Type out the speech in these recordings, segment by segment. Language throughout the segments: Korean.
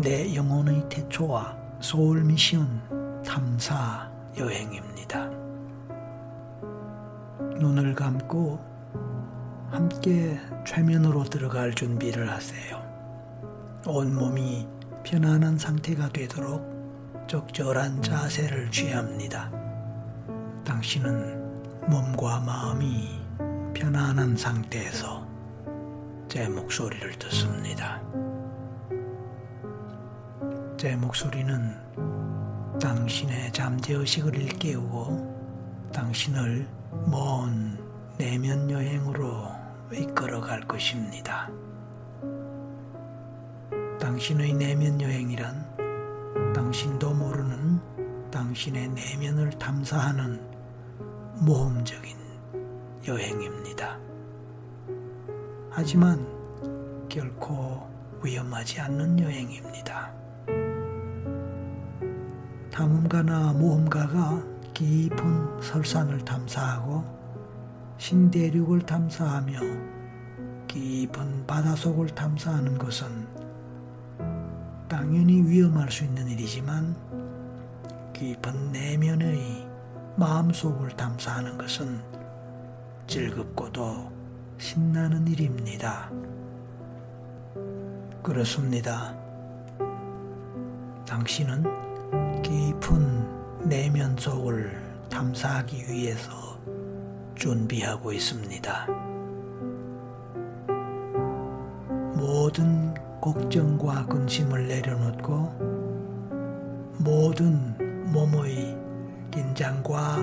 내 영혼의 태초와 소울 미션 탐사 여행입니다. 눈을 감고 함께 최면으로 들어갈 준비를 하세요. 온몸이 편안한 상태가 되도록 적절한 자세를 취합니다. 당신은 몸과 마음이 편안한 상태에서 제 목소리를 듣습니다. 제 목소리는 당신의 잠재의식을 일깨우고 당신을 먼 내면 여행으로 이끌어 갈 것입니다. 당신의 내면 여행이란 당신도 모르는 당신의 내면을 탐사하는 모험적인 여행입니다. 하지만 결코 위험하지 않는 여행입니다. 탐험가나 모험가가 깊은 설산을 탐사하고 신대륙을 탐사하며 깊은 바닷속을 탐사하는 것은 당연히 위험할 수 있는 일이지만 깊은 내면의 마음속을 탐사하는 것은 즐겁고도 신나는 일입니다. 그렇습니다. 당신은 깊은 내면 속을 탐사하기 위해서 준비하고 있습니다. 모든 걱정과 근심을 내려놓고 모든 몸의 긴장과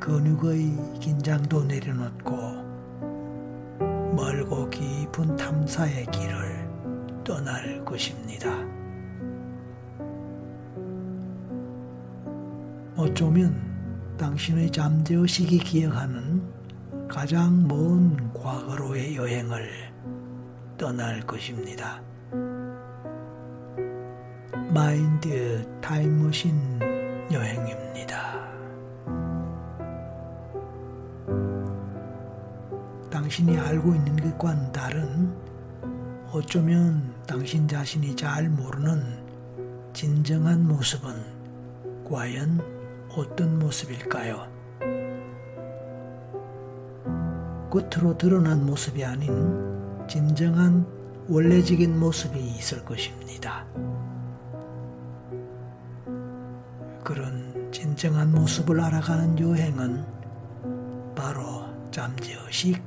근육의 긴장도 내려놓고 멀고 깊은 탐사의 길을 떠날 것입니다. 어쩌면 당신의 잠재의식이 기억하는 가장 먼 과거로의 여행을 떠날 것입니다. 마인드 타임머신 여행입니다. 당신이 알고 있는 것과는 다른 어쩌면 당신 자신이 잘 모르는 진정한 모습은 과연 어떤 모습일까요? 겉으로 드러난 모습이 아닌 진정한 원래적인 모습이 있을 것입니다. 그런 진정한 모습을 알아가는 여행은 바로 잠재의식,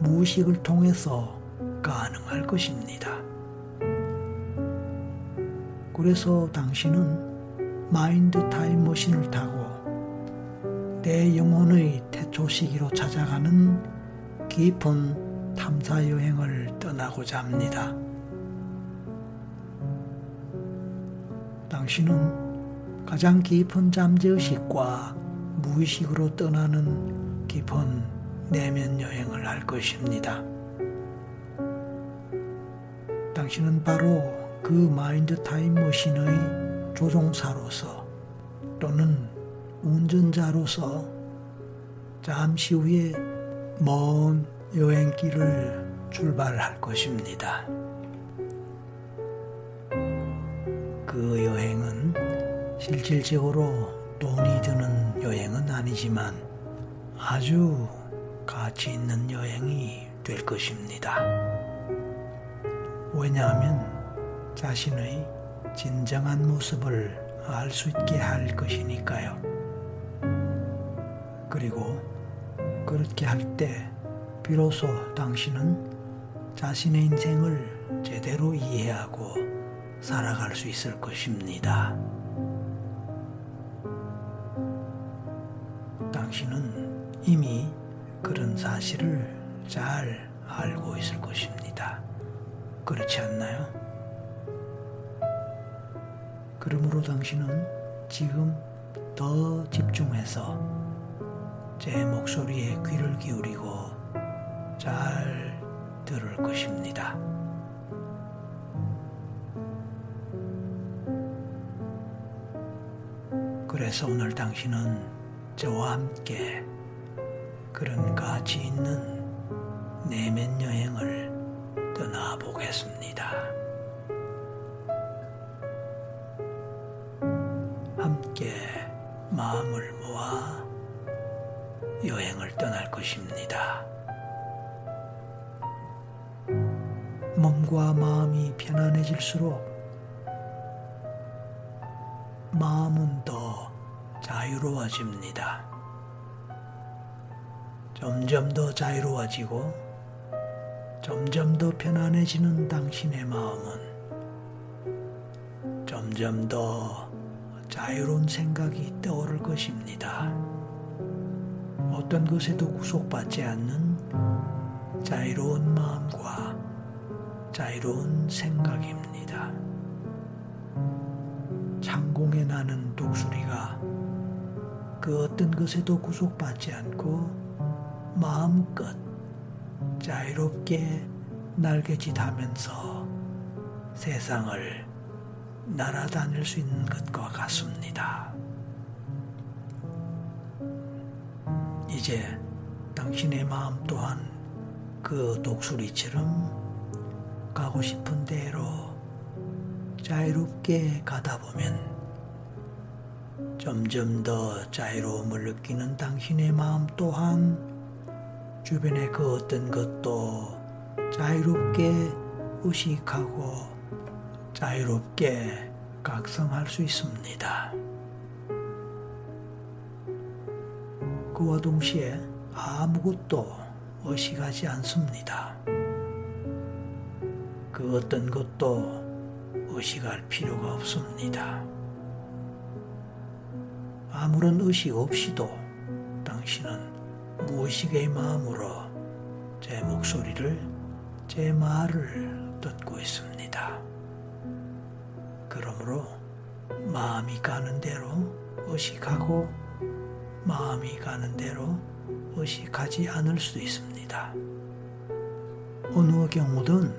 무의식을 통해서 가능할 것입니다. 그래서 당신은 마인드 타임머신을 타고 내 영혼의 태초 시기로 찾아가는 깊은 탐사 여행을 떠나고자 합니다. 당신은 가장 깊은 잠재의식과 무의식으로 떠나는 깊은 내면 여행을 할 것입니다. 당신은 바로 그 마인드 타임 머신의 조종사로서 또는 운전자로서 잠시 후에 먼 여행길을 출발할 것입니다. 그 여행은 실질적으로 돈이 드는 여행은 아니지만 아주 가치 있는 여행이 될 것입니다. 왜냐하면 자신의 진정한 모습을 알 수 있게 할 것이니까요. 그리고 그렇게 할 때 비로소 당신은 자신의 인생을 제대로 이해하고 살아갈 수 있을 것입니다. 당신은 이미 그런 사실을 잘 알고 있을 것입니다. 그렇지 않나요? 그러므로 당신은 지금 더 집중해서 제 목소리에 귀를 기울이고 잘 들을 것입니다. 그래서 오늘 당신은 저와 함께 그런 가치 있는 내면 여행을 떠나보겠습니다. 것입니다. 몸과 마음이 편안해질수록 마음은 더 자유로워집니다. 점점 더 자유로워지고 점점 더 편안해지는 당신의 마음은 점점 더 자유로운 생각이 떠오를 것입니다. 어떤 것에도 구속받지 않는 자유로운 마음과 자유로운 생각입니다. 창공에 나는 독수리가 그 어떤 것에도 구속받지 않고 마음껏 자유롭게 날개짓하면서 세상을 날아다닐 수 있는 것과 같습니다. 이제 당신의 마음 또한 그 독수리처럼 가고 싶은 대로 자유롭게 가다 보면 점점 더 자유로움을 느끼는 당신의 마음 또한 주변의 그 어떤 것도 자유롭게 의식하고 자유롭게 각성할 수 있습니다. 그와 동시에 아무것도 의식하지 않습니다. 그 어떤 것도 의식할 필요가 없습니다. 아무런 의식 없이도 당신은 무의식의 마음으로 제 목소리를, 제 말을 듣고 있습니다. 그러므로 마음이 가는 대로 의식하고 마음이 가는 대로 의식하지 않을 수도 있습니다. 어느 경우든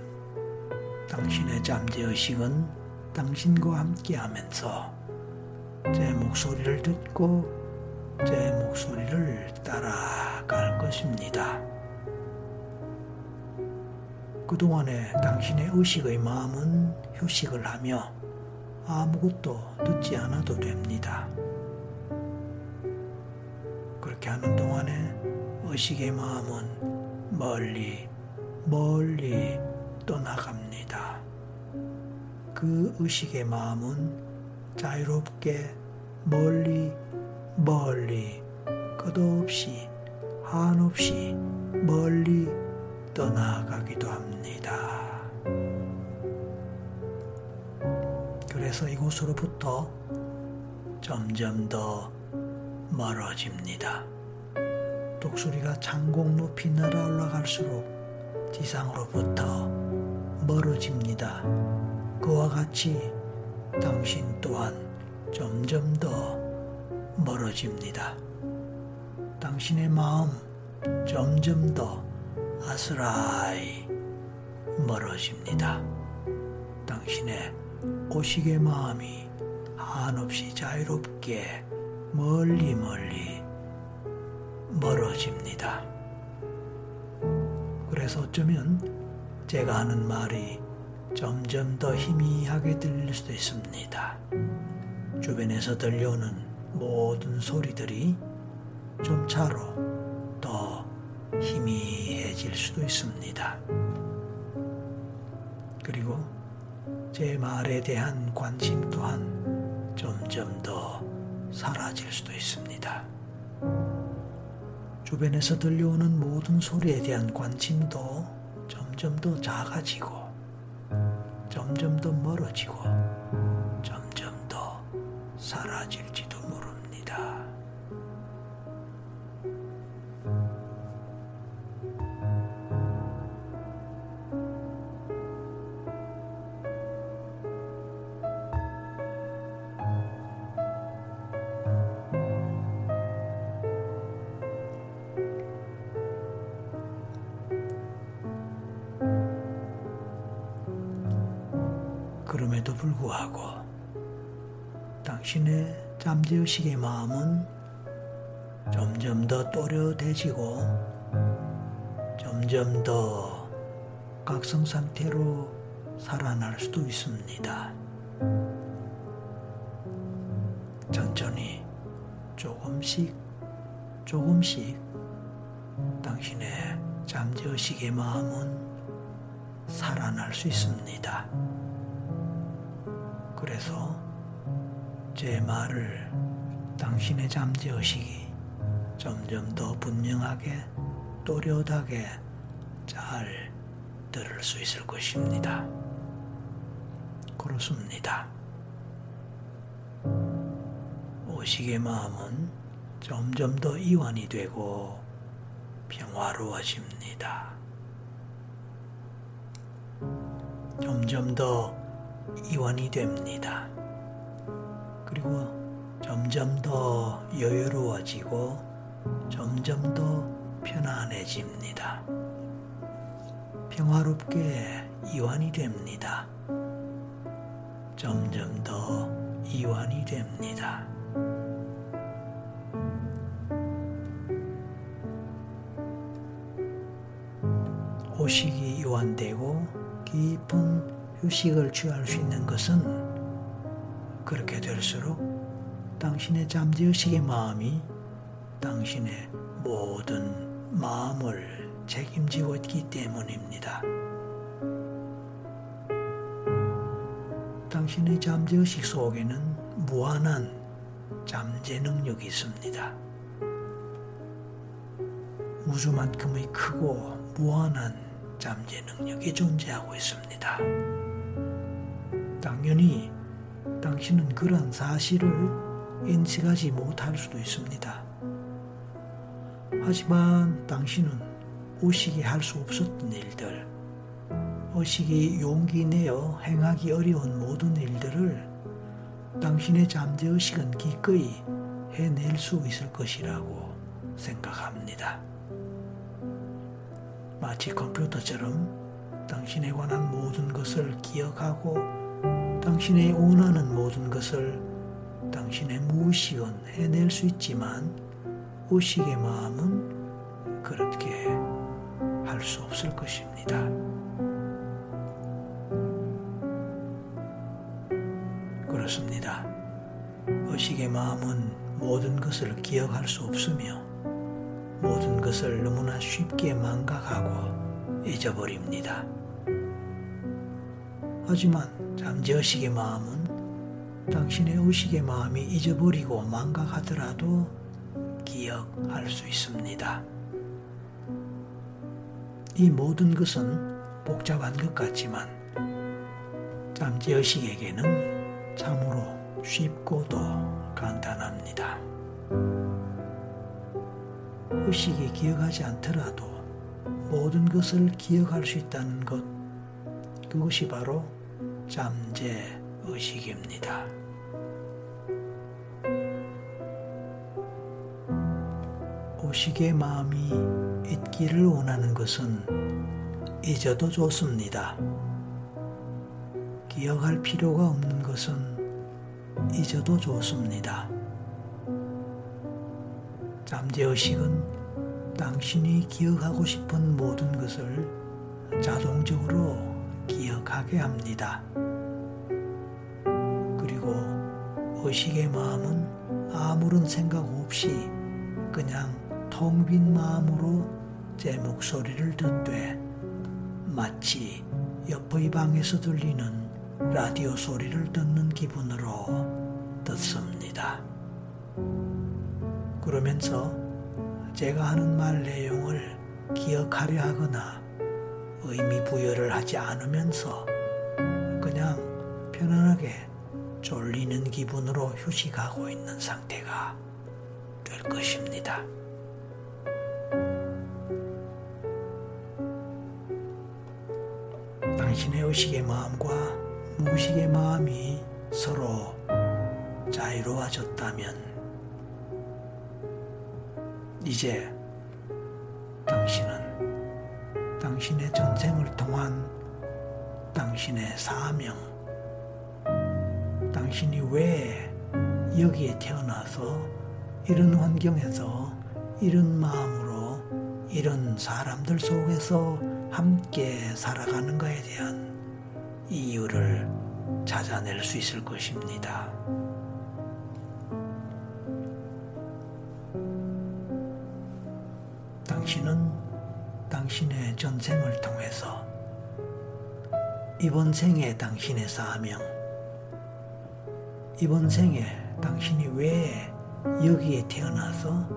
당신의 잠재의식은 당신과 함께 하면서 제 목소리를 듣고 제 목소리를 따라갈 것입니다. 그동안에 당신의 의식의 마음은 휴식을 하며 아무것도 듣지 않아도 됩니다. 그렇게 하는 동안에 의식의 마음은 멀리, 멀리 떠나갑니다. 그 의식의 마음은 자유롭게 멀리, 멀리, 끝없이, 한없이 멀리 떠나가기도 합니다. 그래서 이곳으로부터 점점 더 멀어집니다. 독수리가 창공 높이 날아 올라갈수록 지상으로부터 멀어집니다. 그와 같이 당신 또한 점점 더 멀어집니다. 당신의 마음 점점 더 아스라이 멀어집니다. 당신의 오식의 마음이 한없이 자유롭게 멀리 멀리 멀어집니다. 그래서 어쩌면 제가 하는 말이 점점 더 희미하게 들릴 수도 있습니다. 주변에서 들려오는 모든 소리들이 좀 차로 더 희미해질 수도 있습니다. 그리고 제 말에 대한 관심 또한 점점 더 사라질 수도 있습니다. 주변에서 들려오는 모든 소리에 대한 관심도 점점 더 작아지고, 점점 더 멀어지고, 점점 더 사라질 잠재의식의 마음은 점점 더 또렷해지고 점점 더 각성 상태로 살아날 수도 있습니다. 천천히 조금씩 조금씩 당신의 잠재의식의 마음은 살아날 수 있습니다. 그래서 제 말을 당신의 잠재의식이 점점 더 분명하게 또렷하게 잘 들을 수 있을 것입니다. 그렇습니다. 오식의 마음은 점점 더 이완이 되고 평화로워집니다. 점점 더 이완이 됩니다. 그리고 점점 더 여유로워지고 점점 더 편안해집니다. 평화롭게 이완이 됩니다. 점점 더 이완이 됩니다. 오식이 이완되고 깊은 휴식을 취할 수 있는 것은 그렇게 될수록 당신의 잠재의식의 마음이 당신의 모든 마음을 책임지고 있기 때문입니다. 당신의 잠재의식 속에는 무한한 잠재 능력이 있습니다. 우주만큼의 크고 무한한 잠재 능력이 존재하고 있습니다. 당연히 당신은 그러한 사실을 인식하지 못할 수도 있습니다. 하지만 당신은 의식이 할 수 없었던 일들, 의식이 용기 내어 행하기 어려운 모든 일들을 당신의 잠재의식은 기꺼이 해낼 수 있을 것이라고 생각합니다. 마치 컴퓨터처럼 당신에 관한 모든 것을 기억하고 당신의 원하는 모든 것을 당신의 무의식은 해낼 수 있지만 의식의 마음은 그렇게 할 수 없을 것입니다. 그렇습니다. 의식의 마음은 모든 것을 기억할 수 없으며 모든 것을 너무나 쉽게 망각하고 잊어버립니다. 하지만 잠재의식의 마음은 당신의 의식의 마음이 잊어버리고 망각하더라도 기억할 수 있습니다. 이 모든 것은 복잡한 것 같지만 잠재의식에게는 참으로 쉽고도 간단합니다. 의식이 기억하지 않더라도 모든 것을 기억할 수 있다는 것, 그것이 바로 잠재 의식입니다. 오식의 마음이 있기를 원하는 것은 잊어도 좋습니다. 기억할 필요가 없는 것은 잊어도 좋습니다. 잠재의식은 당신이 기억하고 싶은 모든 것을 자동적으로 기억하게 합니다. 의식의 마음은 아무런 생각 없이 그냥 텅 빈 마음으로 제 목소리를 듣되 마치 옆의 방에서 들리는 라디오 소리를 듣는 기분으로 듣습니다. 그러면서 제가 하는 말 내용을 기억하려 하거나 의미 부여를 하지 않으면서 그냥 편안하게 졸리는 기분으로 휴식하고 있는 상태가 될 것입니다. 당신의 의식의 마음과 무의식의 마음이 서로 자유로워졌다면 이제 당신은 당신의 전생을 통한 당신의 사명, 당신이 왜 여기에 태어나서 이런 환경에서 이런 마음으로 이런 사람들 속에서 함께 살아가는가에 대한 이유를 찾아낼 수 있을 것입니다. 당신은 당신의 전생을 통해서 이번 생의 당신의 사명, 이번 생에 당신이 왜 여기에 태어나서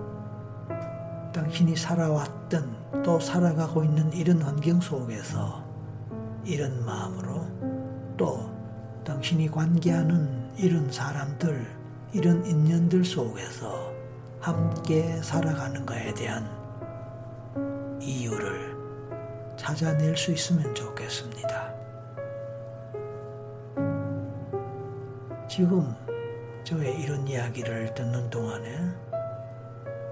당신이 살아왔던 또 살아가고 있는 이런 환경 속에서 이런 마음으로 또 당신이 관계하는 이런 사람들, 이런 인연들 속에서 함께 살아가는가에 대한 이유를 찾아낼 수 있으면 좋겠습니다. 지금 저의 이런 이야기를 듣는 동안에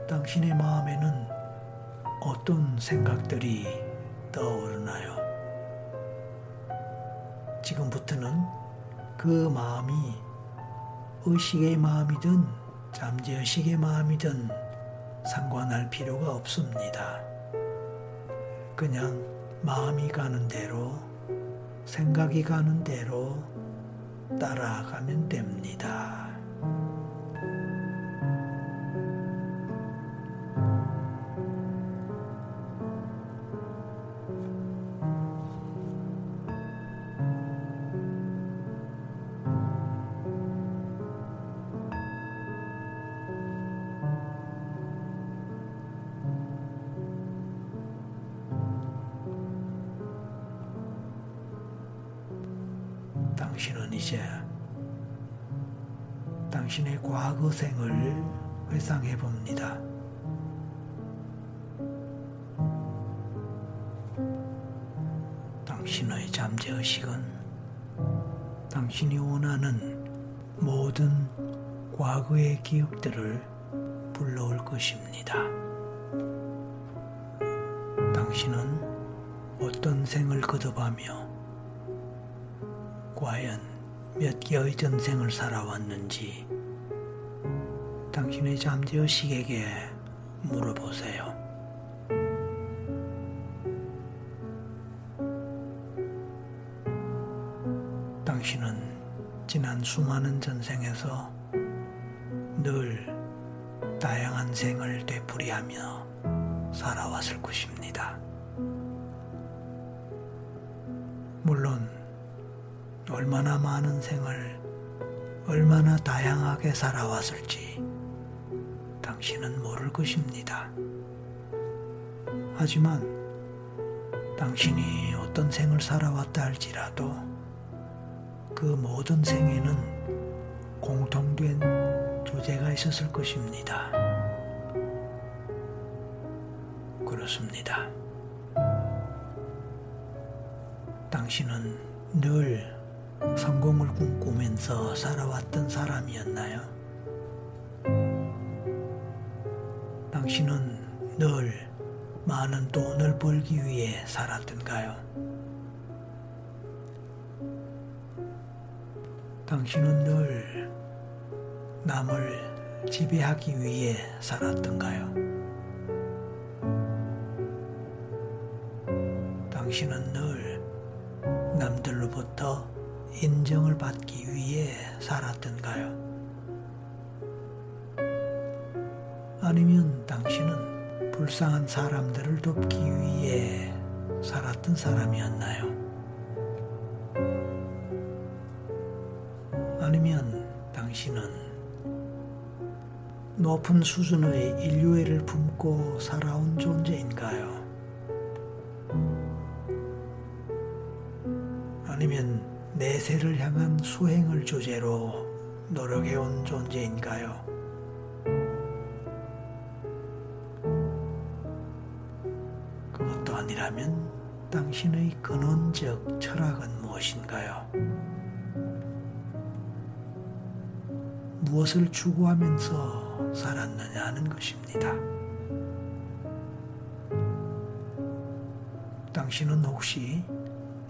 당신의 마음에는 어떤 생각들이 떠오르나요? 지금부터는 그 마음이 의식의 마음이든 잠재의식의 마음이든 상관할 필요가 없습니다. 그냥 마음이 가는 대로, 생각이 가는 대로 따라가면 됩니다. 당신이 원하는 모든 과거의 기억들을 불러올 것입니다. 당신은 어떤 생을 거듭하며 과연 몇 개의 전생을 살아왔는지 당신의 잠재의식에게 물어보세요. 많은 생을 얼마나 다양하게 살아왔을지 당신은 모를 것입니다. 하지만 당신이 어떤 생을 살아왔다 할지라도 그 모든 생에는 공통된 주제가 있었을 것입니다. 그렇습니다. 당신은 늘 성공을 꿈꾸면서 살아왔던 사람이었나요? 당신은 늘 많은 돈을 벌기 위해 살았던가요? 당신은 늘 남을 지배하기 위해 살았던가요? 당신은 늘 남들로부터 인정을 받기 위해 살았던가요? 아니면 당신은 불쌍한 사람들을 돕기 위해 살았던 사람이었나요? 아니면 당신은 높은 수준의 인류애를 품고 살아온 존재인가요? 내세를 향한 수행을 주제로 노력해온 존재인가요? 그것도 아니라면 당신의 근원적 철학은 무엇인가요? 무엇을 추구하면서 살았느냐 하는 것입니다. 당신은 혹시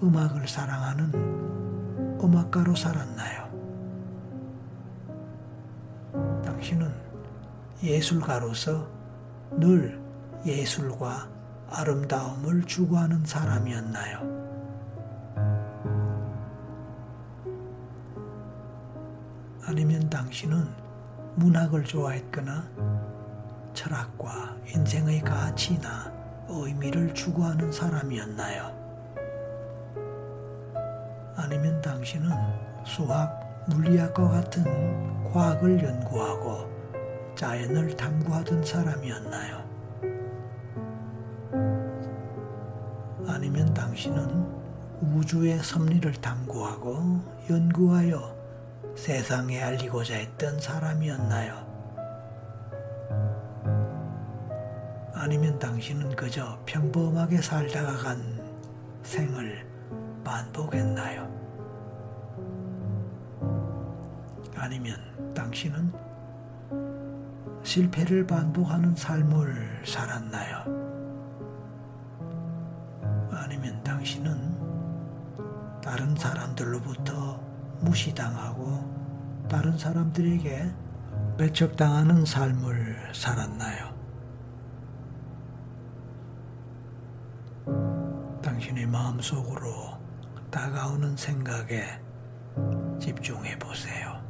음악을 사랑하는 음악가로 살았나요? 당신은 예술가로서 늘 예술과 아름다움을 추구하는 사람이었나요? 아니면 당신은 문학을 좋아했거나 철학과 인생의 가치나 의미를 추구하는 사람이었나요? 아니면 당신은 수학, 물리학과 같은 과학을 연구하고 자연을 탐구하던 사람이었나요? 아니면 당신은 우주의 섭리를 탐구하고 연구하여 세상에 알리고자 했던 사람이었나요? 아니면 당신은 그저 평범하게 살다가 간 생을 반복했나요? 아니면 당신은 실패를 반복하는 삶을 살았나요? 아니면 당신은 다른 사람들로부터 무시당하고 다른 사람들에게 배척당하는 삶을 살았나요? 당신의 마음속으로 다가오는 생각에 집중해 보세요.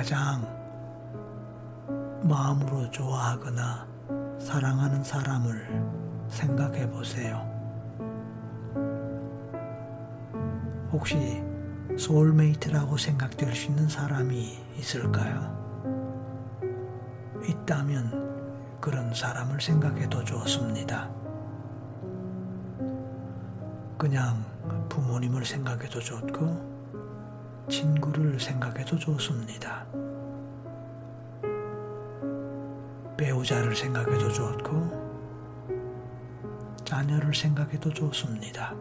가장 마음으로 좋아하거나 사랑하는 사람을 생각해 보세요. 혹시 soulmate라고 생각될 수 있는 사람이 있을까요? 있다면 그런 사람을 생각해도 좋습니다. 그냥 부모님을 생각해도 좋고 친구를 생각해도 좋습니다. 배우자를 생각해도 좋고, 자녀를 생각해도 좋습니다.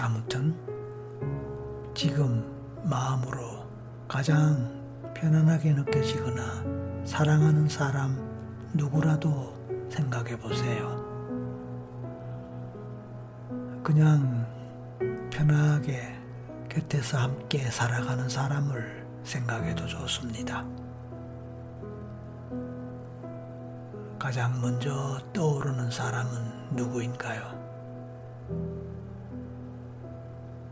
아무튼, 지금 마음으로 가장 편안하게 느껴지거나 사랑하는 사람 누구라도 생각해 보세요. 그냥 편하게 곁에서 함께 살아가는 사람을 생각해도 좋습니다. 가장 먼저 떠오르는 사람은 누구인가요?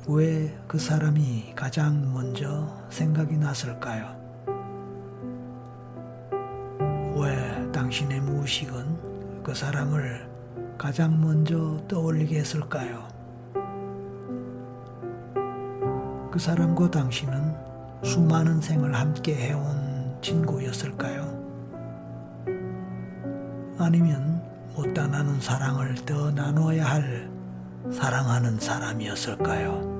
왜 그 사람이 가장 먼저 생각이 났을까요? 왜 당신의 무의식은 그 사람을 가장 먼저 떠올리게 했을까요? 그 사람과 당신은 수많은 생을 함께 해온 친구였을까요? 아니면 못다 나눈 사랑을 더 나눠야 할 사랑하는 사람이었을까요?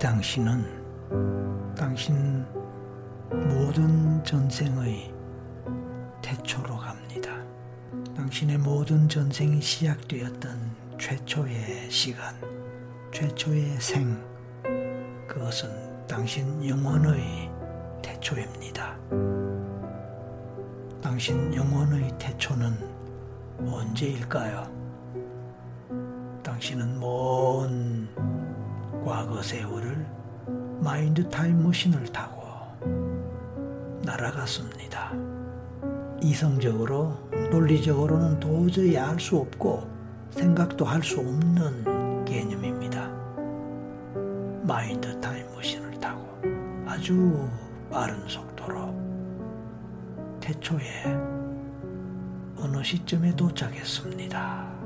당신은 당신 모든 전생의 태초로 갑니다. 당신의 모든 전생이 시작되었던 최초의 시간, 최초의 생, 그것은 당신 영혼의 태초입니다. 당신 영혼의 태초는 언제일까요? 당신은 먼 과거 세월을 마인드 타임머신을 타고 날아갔습니다. 이성적으로, 논리적으로는 도저히 알 수 없고 생각도 할 수 없는 개념입니다. 마인드 타임머신을 타고 아주 빠른 속도로 태초에 어느 시점에 도착했습니다.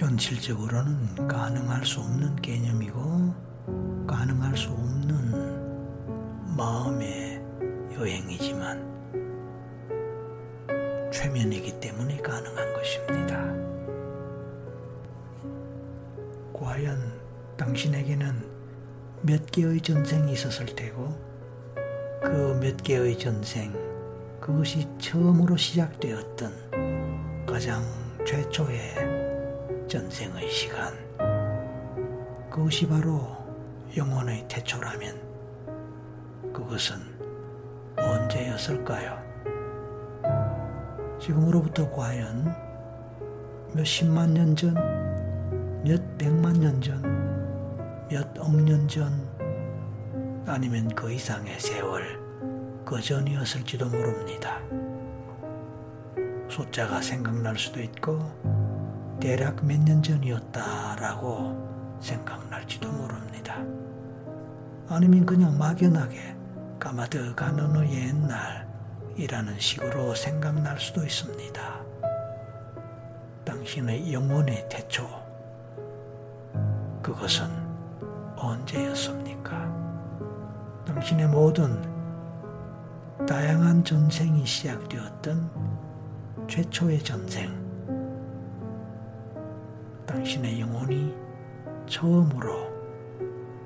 현실적으로는 가능할 수 없는 개념이고 가능할 수 없는 마음의 여행이지만 최면이기 때문에 가능한 것입니다. 과연 당신에게는 몇 개의 전생이 있었을 테고 그 몇 개의 전생 그것이 처음으로 시작되었던 가장 최초의 전생의 시간 그것이 바로 영혼의 태초라면 그것은 언제였을까요? 지금으로부터 과연 몇 십만 년 전, 몇 백만 년 전, 몇 억 년 전, 아니면 그 이상의 세월, 그 전이었을지도 모릅니다. 숫자가 생각날 수도 있고, 대략 몇 년 전이었다라고 생각날지도 모릅니다. 아니면 그냥 막연하게 까마득한 어느 옛날이라는 식으로 생각날 수도 있습니다. 당신의 영혼의 태초, 그것은 언제였습니까? 당신의 모든 다양한 전생이 시작되었던 최초의 전생, 당신의 영혼이 처음으로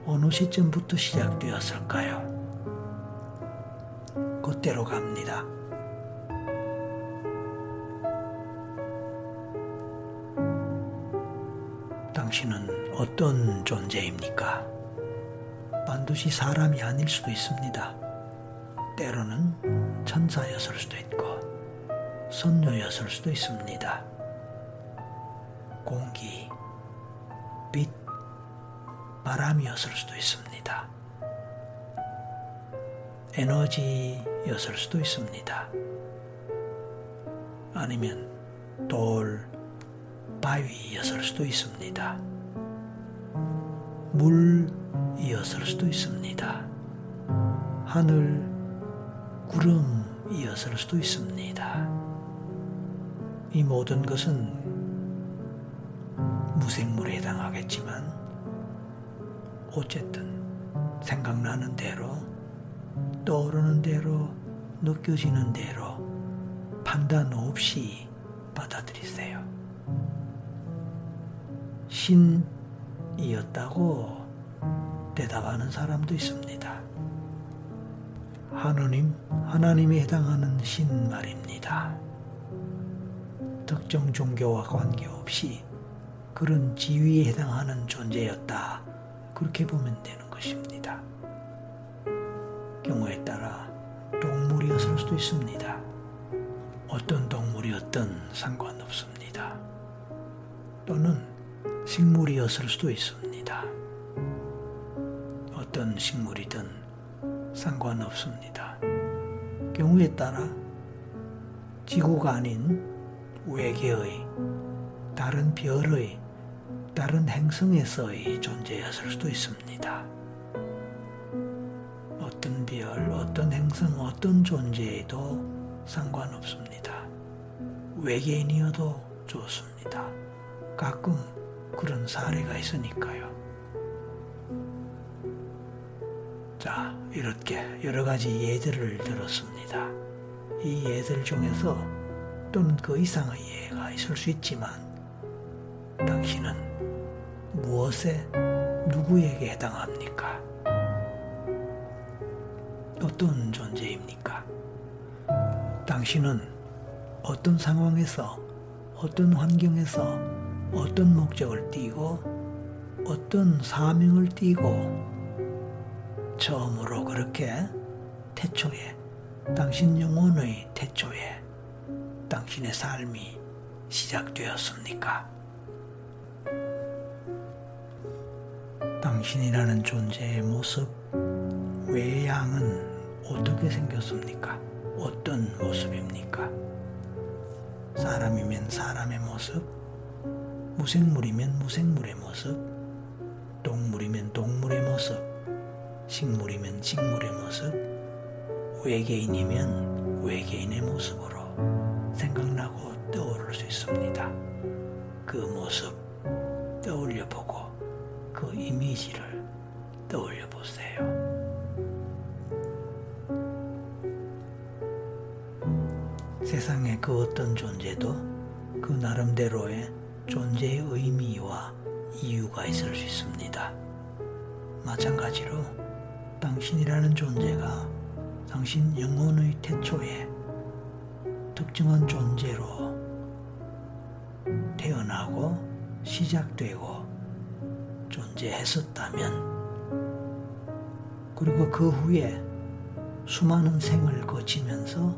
어느 시점부터 시작되었을까요? 그때로 갑니다. 당신은 어떤 존재입니까? 반드시 사람이 아닐 수도 있습니다. 때로는 천사였을 수도 있고, 선녀였을 수도 있습니다. 공기, 빛, 바람이었을 수도 있습니다. 에너지였을 수도 있습니다. 아니면 돌, 바위였을 수도 있습니다. 물이었을 수도 있습니다. 하늘, 구름이었을 수도 있습니다. 이 모든 것은 무생물에 해당하겠지만 어쨌든 생각나는 대로 떠오르는 대로 느껴지는 대로 판단 없이 받아들이세요. 신이었다고 대답하는 사람도 있습니다. 하느님, 하나님에 해당하는 신 말입니다. 특정 종교와 관계없이 그런 지위에 해당하는 존재였다. 그렇게 보면 되는 것입니다. 경우에 따라 동물이었을 수도 있습니다. 어떤 동물이었든 상관없습니다. 또는 식물이었을 수도 있습니다. 어떤 식물이든 상관없습니다. 경우에 따라 지구가 아닌 외계의 다른 별의 다른 행성에서의 존재였을 수도 있습니다. 어떤 별, 어떤 행성, 어떤 존재에도 상관없습니다. 외계인이어도 좋습니다. 가끔 그런 사례가 있으니까요. 자, 이렇게 여러 가지 예들을 들었습니다. 이 예들 중에서 또는 그 이상의 예가 있을 수 있지만 당신은 무엇에 누구에게 해당합니까? 어떤 존재입니까? 당신은 어떤 상황에서, 어떤 환경에서, 어떤 목적을 띠고, 어떤 사명을 띠고, 처음으로 그렇게 태초에, 당신 영혼의 태초에 당신의 삶이 시작되었습니까? 당신이라는 존재의 모습, 외양은 어떻게 생겼습니까? 어떤 모습입니까? 사람이면 사람의 모습, 무생물이면 무생물의 모습, 동물이면 동물의 모습, 식물이면 식물의 모습, 외계인이면 외계인의 모습으로 생각나고 떠오를 수 있습니다. 그 모습 떠올려 보고 그 이미지를 떠올려 보세요. 세상의 그 어떤 존재도 그 나름대로의 존재의 의미와 이유가 있을 수 있습니다. 마찬가지로 당신이라는 존재가 당신 영혼의 태초에 특정한 존재로 태어나고 시작되고 존재했었다면 그리고 그 후에 수많은 생을 거치면서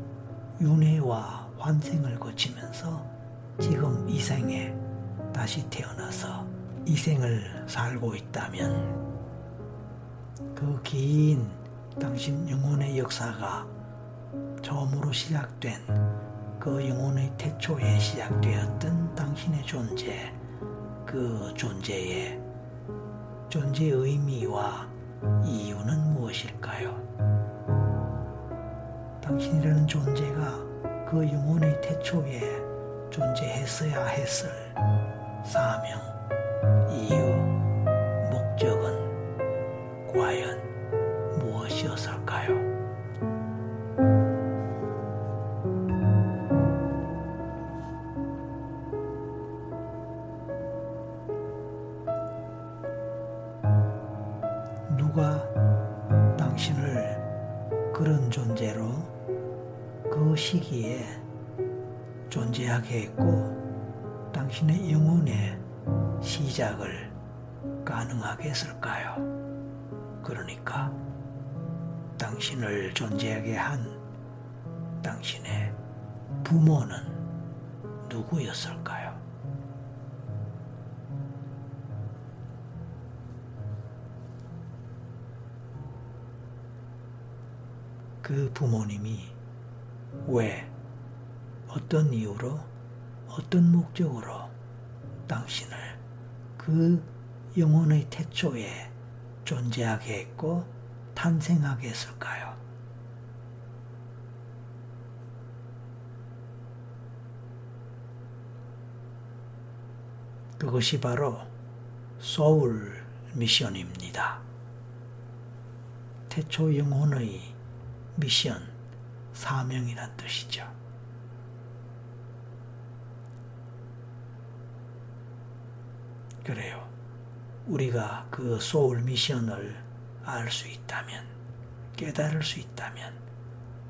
윤회와 환생을 거치면서 지금 이 생에 다시 태어나서 이 생을 살고 있다면 그 긴 당신 영혼의 역사가 처음으로 시작된 그 영혼의 태초에 시작되었던 당신의 존재, 그 존재의 존재 의미와 이유는 무엇일까요? 당신이라는 존재가 그 영혼의 태초에 존재했어야 했을 사명, 이유, 목적은 과연 무엇이었을까요? 존재하게 했고 당신의 영혼의 시작을 가능하게 했을까요? 그러니까 당신을 존재하게 한 당신의 부모는 누구였을까요? 그 부모님이 왜, 어떤 이유로, 어떤 목적으로 당신을 그 영혼의 태초에 존재하게 했고 탄생하게 했을까요? 그것이 바로 소울 미션입니다. 태초 영혼의 미션, 사명이란 뜻이죠. 그래요. 우리가 그 소울 미션을 알 수 있다면, 깨달을 수 있다면,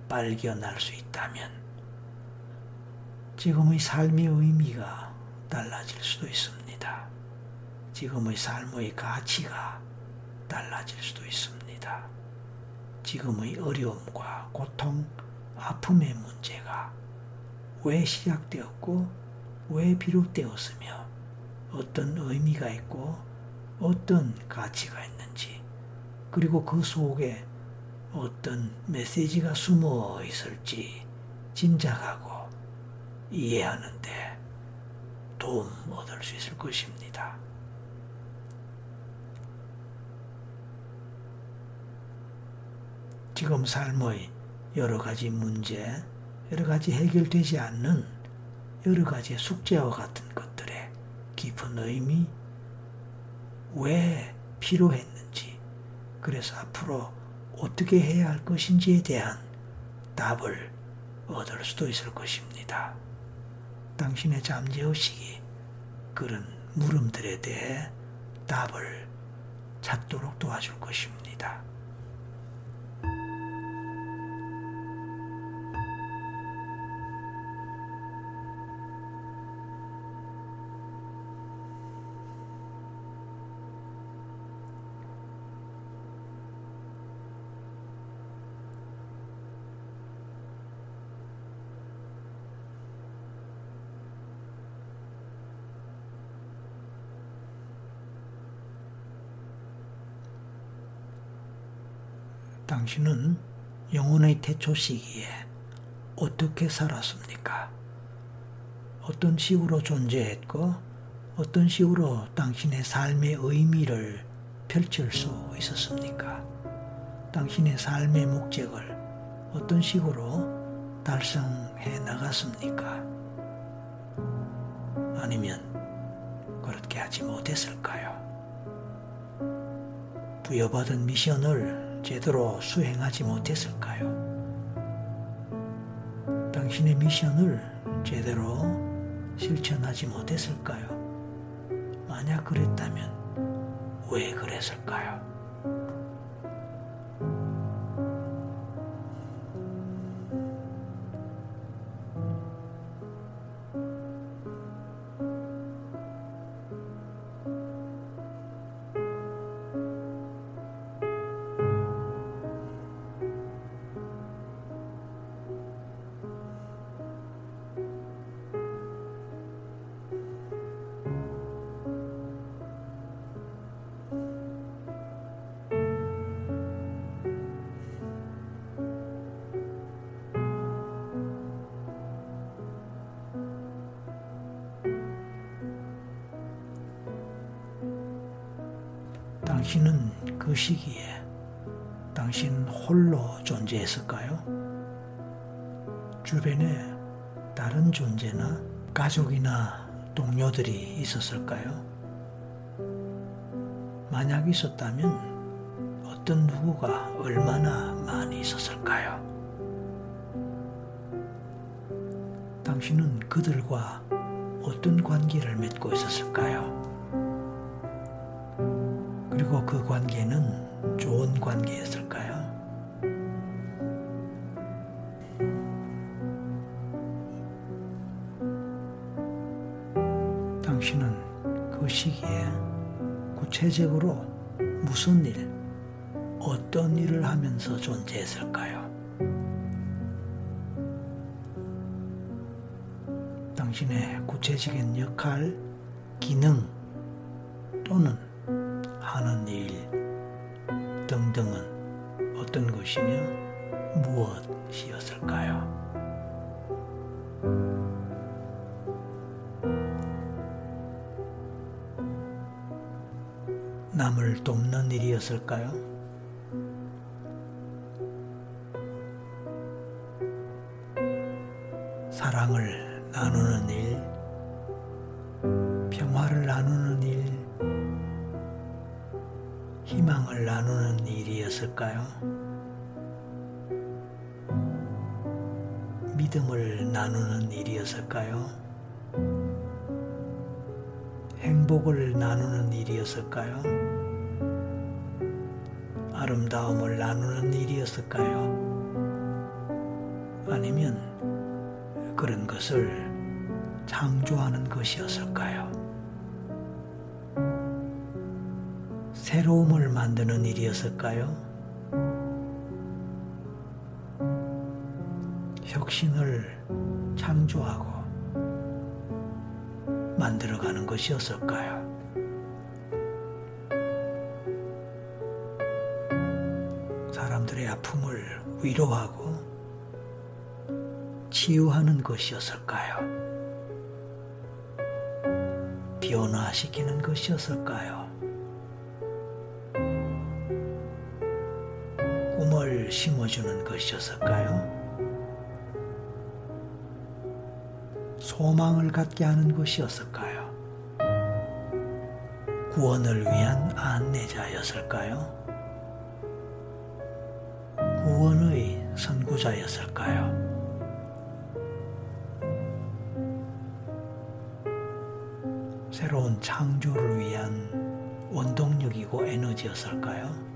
발견할 수 있다면, 지금의 삶의 의미가 달라질 수도 있습니다. 지금의 삶의 가치가 달라질 수도 있습니다. 지금의 어려움과 고통, 아픔의 문제가 왜 시작되었고 왜 비롯되었으며 어떤 의미가 있고 어떤 가치가 있는지 그리고 그 속에 어떤 메시지가 숨어 있을지 짐작하고 이해하는데 도움 얻을 수 있을 것입니다. 지금 삶의 여러 가지 문제, 여러 가지 해결되지 않는 여러 가지 숙제와 같은 것들의 깊은 의미, 왜 필요했는지, 그래서 앞으로 어떻게 해야 할 것인지에 대한 답을 얻을 수도 있을 것입니다. 당신의 잠재의식이 그런 물음들에 대해 답을 찾도록 도와줄 것입니다. 당신은 영혼의 태초 시기에 어떻게 살았습니까? 어떤 식으로 존재했고 어떤 식으로 당신의 삶의 의미를 펼칠 수 있었습니까? 당신의 삶의 목적을 어떤 식으로 달성해 나갔습니까? 아니면 그렇게 하지 못했을까요? 부여받은 미션을 제대로 수행하지 못했을까요? 당신의 미션을 제대로 실천하지 못했을까요? 만약 그랬다면 왜 그랬을까요? 시기에 당신 홀로 존재했을까요? 주변에 다른 존재나 가족이나 동료들이 있었을까요? 만약 있었다면 어떤 누구가 얼마나 많이 있었을까요? 당신은 그들과 어떤 관계를 맺고 있었을까요? 그리고 그 관계는 좋은 관계였을까요? 당신은 그 시기에 구체적으로 무슨 일, 어떤 일을 하면서 존재했을까요? 당신의 구체적인 역할, 기능 것이며 무엇이었을까요? 남을 돕는 일이었을까요? 일이었을까요? 아름다움을 나누는 일이었을까요? 아니면 그런 것을 창조하는 것이었을까요? 새로움을 만드는 일이었을까요? 혁신을 창조하고 만들어가는 것이었을까요? 위로하고 치유하는 것이었을까요? 변화시키는 것이었을까요? 꿈을 심어주는 것이었을까요? 소망을 갖게 하는 것이었을까요? 구원을 위한 안내자였을까요? 선구자였을까요? 새로운 창조를 위한 원동력이고 에너지였을까요?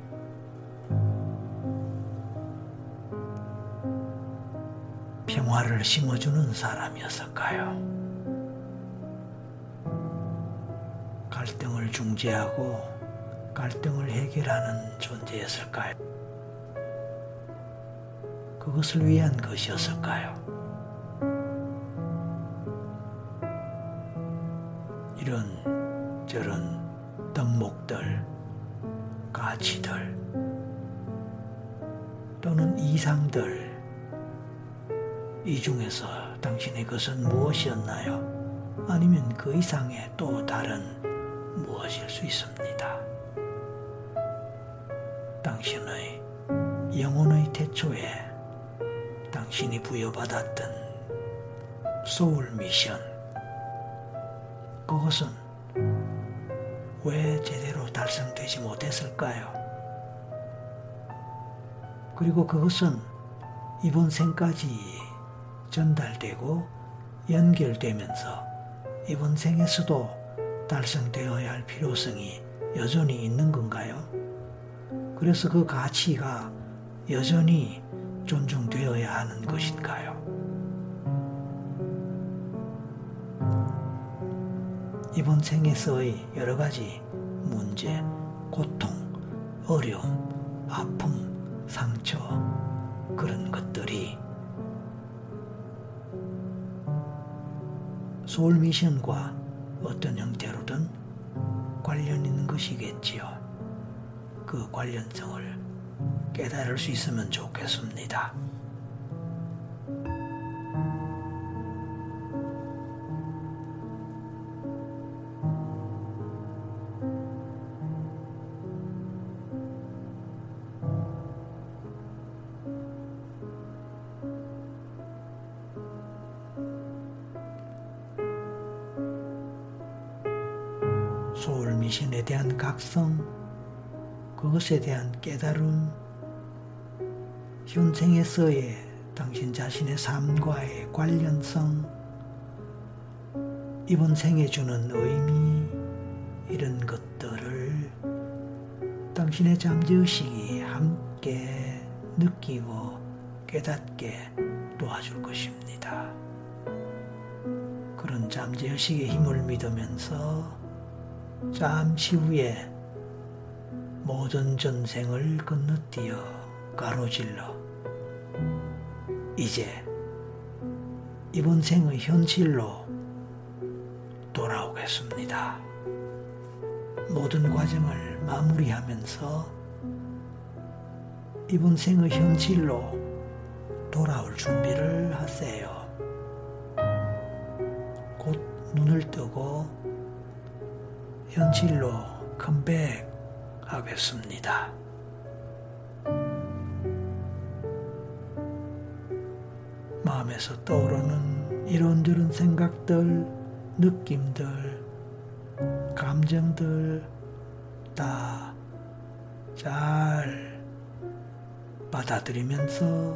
평화를 심어주는 사람이었을까요? 갈등을 중재하고 갈등을 해결하는 존재였을까요? 그것을 위한 것이었을까요? 이런 저런 덕목들, 가치들 또는 이상들 이 중에서 당신의 것은 무엇이었나요? 아니면 그 이상의 또 다른 무엇일 수 있습니다. 당신의 영혼의 태초에 당 신이 부여받았던 소울 미션 그것은 왜 제대로 달성되지 못했을까요? 그리고 그것은 이번 생까지 전달되고 연결되면서 이번 생에서도 달성되어야 할 필요성이 여전히 있는 건가요? 그래서 그 가치가 여전히 존중되어야 하는 것인가요? 이번 생에서의 여러 가지 문제, 고통, 어려움, 아픔, 상처, 그런 것들이 소울 미션과 어떤 형태로든 관련 있는 것이겠지요. 그 관련성을 깨달을 수 있으면 좋겠습니다. 소울 미신에 대한 각성, 그것에 대한 깨달음, 현생에서의 당신 자신의 삶과의 관련성, 이번 생에 주는 의미, 이런 것들을 당신의 잠재의식이 함께 느끼고 깨닫게 도와줄 것입니다. 그런 잠재의식의 힘을 믿으면서 잠시 후에 모든 전생을 건너뛰어 가로질러 이제 이번 생의 현실로 돌아오겠습니다. 모든 과정을 마무리하면서 이번 생의 현실로 돌아올 준비를 하세요. 곧 눈을 뜨고 현실로 컴백하겠습니다. 마음에서 떠오르는 이런저런 생각들, 느낌들, 감정들 다 잘 받아들이면서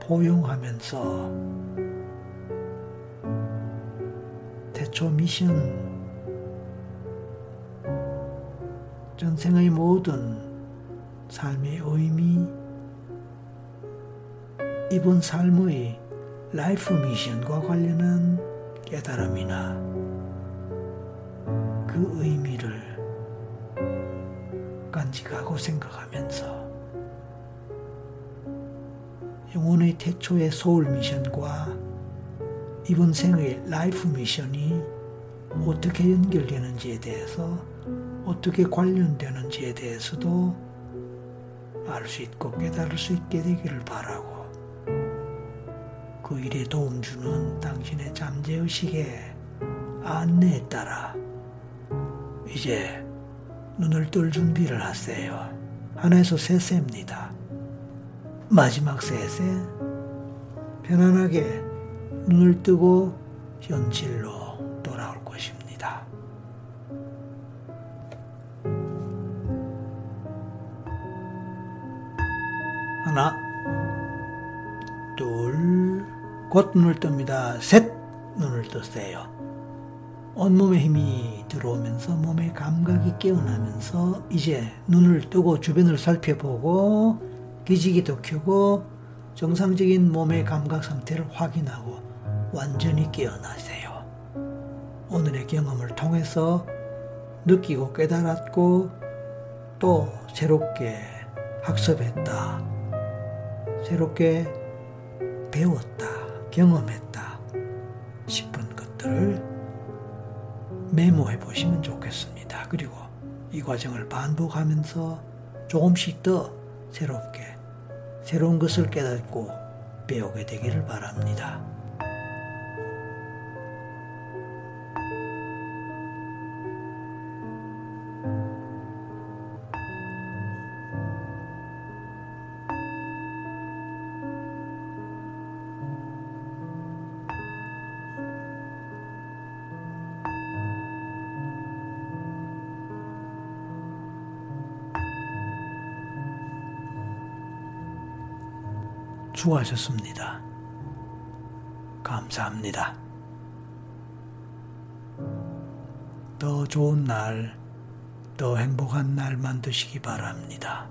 포용하면서 태초 미션 전생의 모든 삶의 의미 이번 삶의 라이프 미션과 관련한 깨달음이나 그 의미를 간직하고 생각하면서 영혼의 태초의 soul mission과 이번 생의 life mission이 어떻게 연결되는지에 대해서 어떻게 관련되는지에 대해서도 알 수 있고 깨달을 수 있게 되기를 바라고 그 일에 도움 주는 당신의 잠재의식의 안내에 따라 이제 눈을 뜰 준비를 하세요. 하나에서 셋세입니다. 마지막 셋에 편안하게 눈을 뜨고 현실로 돌아올 것입니다. 하나, 곧 눈을 뜹니다. 셋, 눈을 뜨세요. 온몸에 힘이 들어오면서 몸의 감각이 깨어나면서 이제 눈을 뜨고 주변을 살펴보고 기지개도 켜고 정상적인 몸의 감각 상태를 확인하고 완전히 깨어나세요. 오늘의 경험을 통해서 느끼고 깨달았고 또 새롭게 학습했다. 새롭게 배웠다. 경험했다. 싶은 것들을 메모해 보시면 좋겠습니다. 그리고 이 과정을 반복하면서 조금씩 더 새롭게 새로운 것을 깨닫고 배우게 되기를 바랍니다. 수고하셨습니다. 감사합니다. 더 좋은 날 더 행복한 날 만드시기 바랍니다.